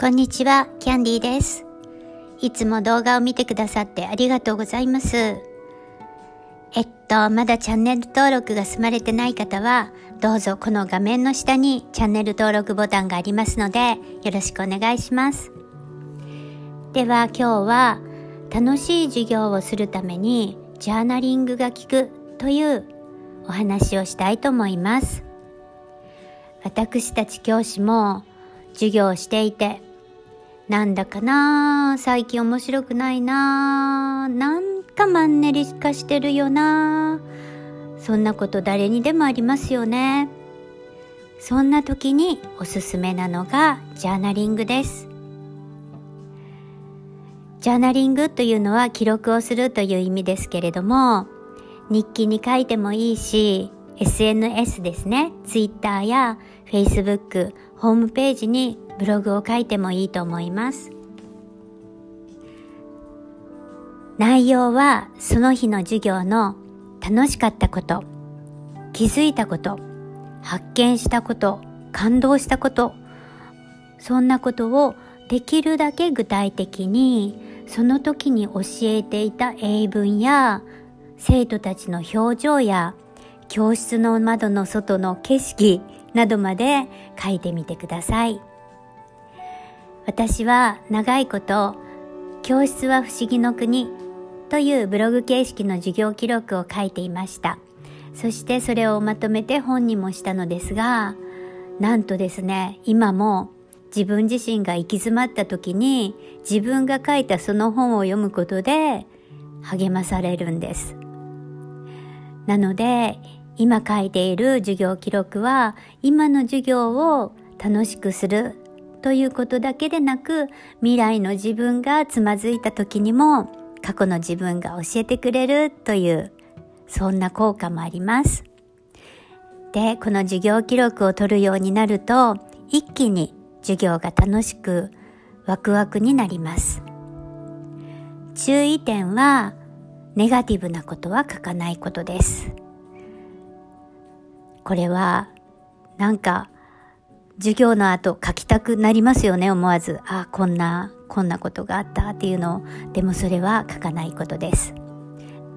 こんにちは、キャンディーです。いつも動画を見てくださってありがとうございます。えっと、まだチャンネル登録が済まれてない方は、どうぞこの画面の下にチャンネル登録ボタンがありますので、よろしくお願いします。では今日は、楽しい授業をするためにジャーナリングが効くというお話をしたいと思います。私たち教師も授業をしていてなんだかな最近面白くないななんかマンネリ化してるよなそんなこと誰にでもありますよね。そんな時におすすめなのがジャーナリングです。ジャーナリングというのは記録をするという意味ですけれども、日記に書いてもいいし、SNS ですね、Twitter や Facebook、ホームページにブログを書いてもいいと思います。内容はその日の授業の楽しかったこと、気づいたこと、発見したこと、感動したこと、そんなことをできるだけ具体的にその時に教えていた英文や生徒たちの表情や教室の窓の外の景色などまで書いてみてください。私は長いこと教室は不思議の国というブログ形式の授業記録を書いていました。そしてそれをまとめて本にもしたのですが、なんとですね、今も自分自身が行き詰まった時に自分が書いたその本を読むことで励まされるんです。なので、今書いている授業記録は今の授業を楽しくするということだけでなく未来の自分がつまずいた時にも過去の自分が教えてくれるというそんな効果もあります。で、この授業記録を取るようになると一気に授業が楽しくワクワクになります。注意点はネガティブなことは書かないことです。これはなんか授業の後書きたくなりますよね、思わず。あ、こんな、こんなことがあったっていうのを。でもそれは書かないことです。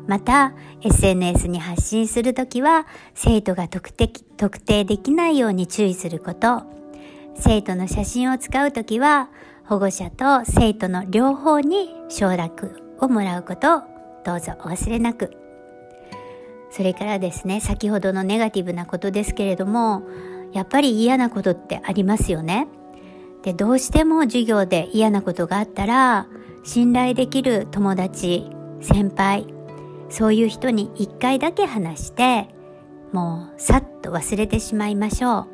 また、SNS に発信するときは、生徒が特定特定できないように注意すること。生徒の写真を使うときは、保護者と生徒の両方に承諾をもらうことをどうぞお忘れなく。それからですね、先ほどのネガティブなことですけれども、やっぱり嫌なことってありますよね。で、どうしても授業で嫌なことがあったら、信頼できる友達、先輩、そういう人に一回だけ話して、もうさっと忘れてしまいましょう。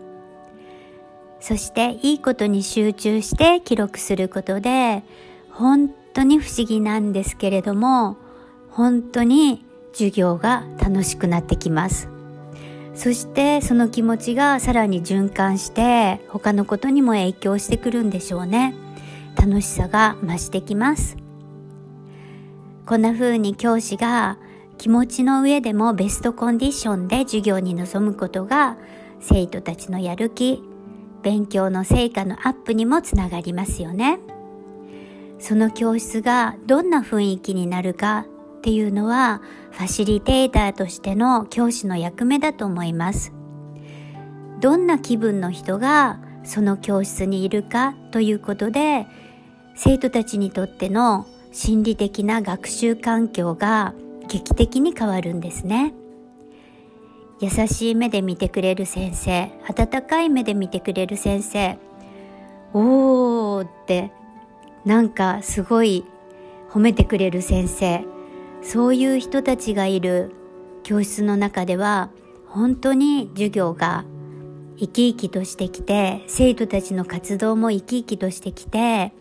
そしていいことに集中して記録することで、本当に不思議なんですけれども、本当に授業が楽しくなってきます。そしてその気持ちがさらに循環して他のことにも影響してくるんでしょうね。楽しさが増してきます。こんな風に教師が気持ちの上でもベストコンディションで授業に臨むことが生徒たちのやる気、勉強の成果のアップにもつながりますよね。その教室がどんな雰囲気になるかっていうのはファシリテーターとしての教師の役目だと思います。どんな気分の人がその教室にいるかということで生徒たちにとっての心理的な学習環境が劇的に変わるんですね。優しい目で見てくれる先生、温かい目で見てくれる先生、おーってなんかすごい褒めてくれる先生、そういう人たちがいる教室の中では本当に授業が生き生きとしてきて生徒たちの活動も生き生きとしてきて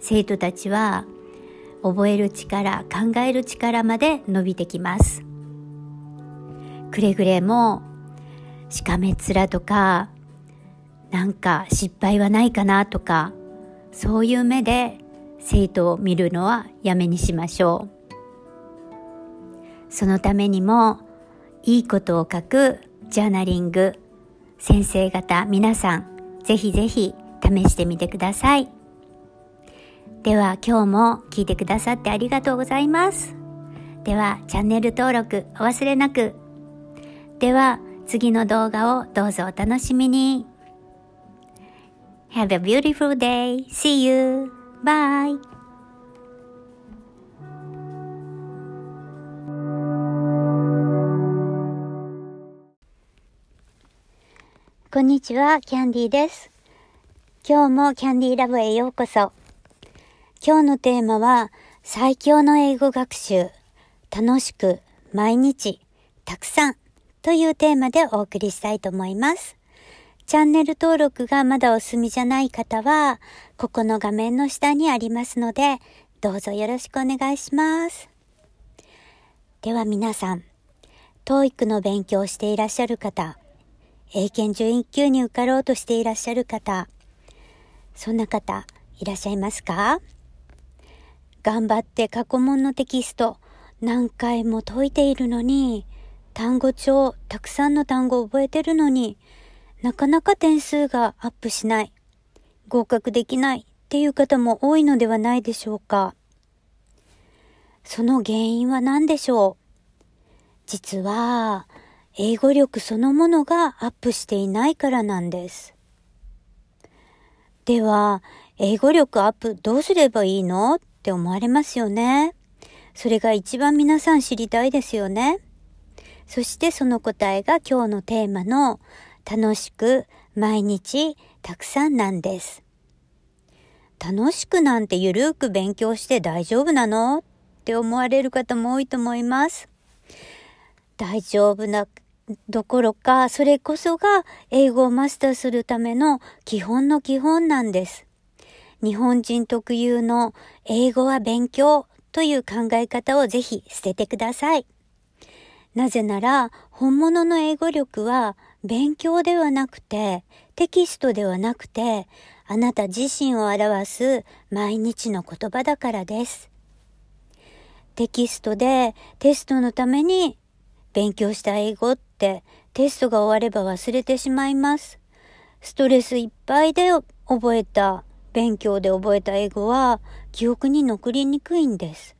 生徒たちは覚える力考える力まで伸びてきます。くれぐれもしかめっ面とかなんか失敗はないかなとかそういう目で生徒を見るのはやめにしましょう。そのためにもいいことを書くジャーナリング先生方皆さんぜひぜひ試してみてください。では今日も聞いてくださってありがとうございます。ではチャンネル登録お忘れなく。では次の動画をどうぞお楽しみに。Have a beautiful day. See you. Bye. こんにちは、キャンディーです。今日もキャンディーラボへようこそ。今日のテーマは、最強の英語学習、楽しく、毎日、たくさんというテーマでお送りしたいと思います。チャンネル登録がまだお済みじゃない方は、ここの画面の下にありますので、どうぞよろしくお願いします。では皆さん、TOEIC の勉強をしていらっしゃる方、英検準1級に受かろうとしていらっしゃる方、そんな方いらっしゃいますか？頑張って過去問のテキスト何回も解いているのに、単語帳たくさんの単語を覚えてるのに、なかなか点数がアップしない、合格できないっていう方も多いのではないでしょうか？その原因は何でしょう？実は、英語力そのものがアップしていないからなんです。では、英語力アップどうすればいいのって思われますよね。それが一番皆さん知りたいですよね。そしてその答えが今日のテーマの楽しく毎日たくさんなんです。楽しくなんてゆるーく勉強して大丈夫なのって思われる方も多いと思います。大丈夫などころか、それこそが英語をマスターするための基本の基本なんです。日本人特有の英語は勉強という考え方をぜひ捨ててください。なぜなら、本物の英語力は勉強ではなくて、テキストではなくて、あなた自身を表す毎日の言葉だからです。テキストでテストのために勉強した英語ってテストが終われば忘れてしまいます。ストレスいっぱいで覚えた、勉強で覚えた英語は記憶に残りにくいんです。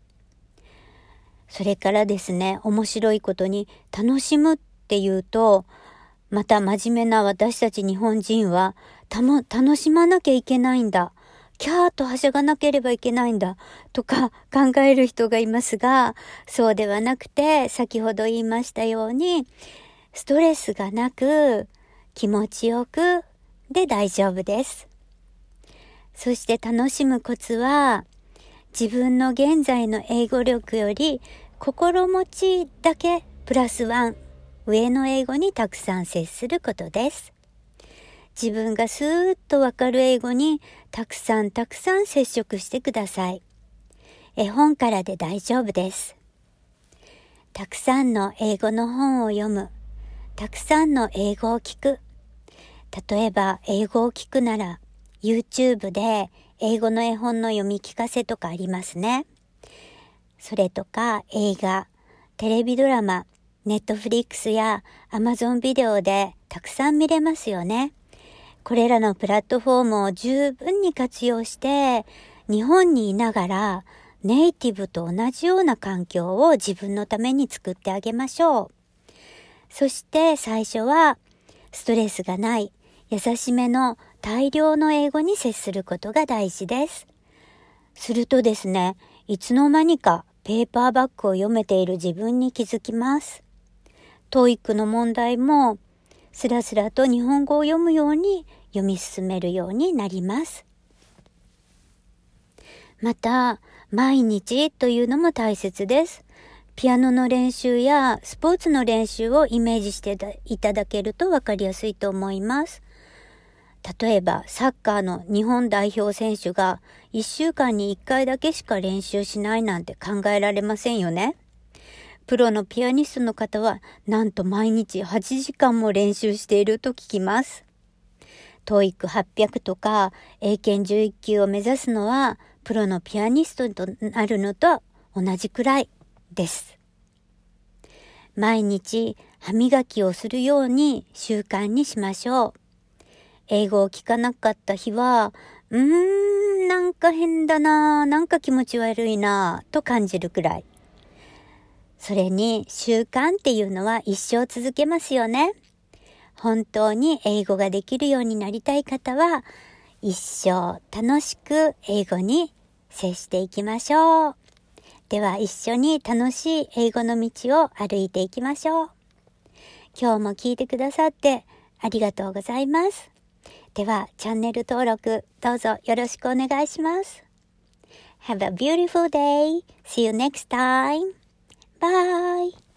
それからですね、面白いことに楽しむっていうと、また真面目な私たち日本人は、楽しまなきゃいけないんだ。キャーとはしゃがなければいけないんだ。とか 考える人がいますが、そうではなくて、先ほど言いましたように、ストレスがなく、気持ちよくで大丈夫です。そして楽しむコツは、自分の現在の英語力より心持ちだけプラスワン上の英語にたくさん接することです。自分がスーッとわかる英語にたくさんたくさん接触してください。絵本からで大丈夫です。たくさんの英語の本を読む。たくさんの英語を聞く。例えば英語を聞くなら YouTube で英語の絵本の読み聞かせとかありますね。それとか映画、テレビドラマ、ネットフリックスやアマゾンビデオでたくさん見れますよね。これらのプラットフォームを十分に活用して、日本にいながらネイティブと同じような環境を自分のために作ってあげましょう。そして最初はストレスがない優しめの大量の英語に接することが大事です。するとですね、いつの間にかペーパーバックを読めている自分に気づきます。 TOEIC の問題も、スラスラと日本語を読むように読み進めるようになります。また、毎日というのも大切です。ピアノの練習やスポーツの練習をイメージしていただけるとわかりやすいと思います。例えば、サッカーの日本代表選手が1週間に1回だけしか練習しないなんて考えられませんよね。プロのピアニストの方は、なんと毎日8時間も練習していると聞きます。TOEIC800 とか英検11級を目指すのは、プロのピアニストとなるのと同じくらいです。毎日歯磨きをするように習慣にしましょう。英語を聞かなかった日は、うーん、なんか変だななんか気持ち悪いなと感じるくらい。それに習慣っていうのは一生続けますよね。本当に英語ができるようになりたい方は一生楽しく英語に接していきましょう。では一緒に楽しい英語の道を歩いていきましょう。今日も聞いてくださってありがとうございます。ではチャンネル登録どうぞよろしくお願いします。Have a beautiful day. See you next time. Bye.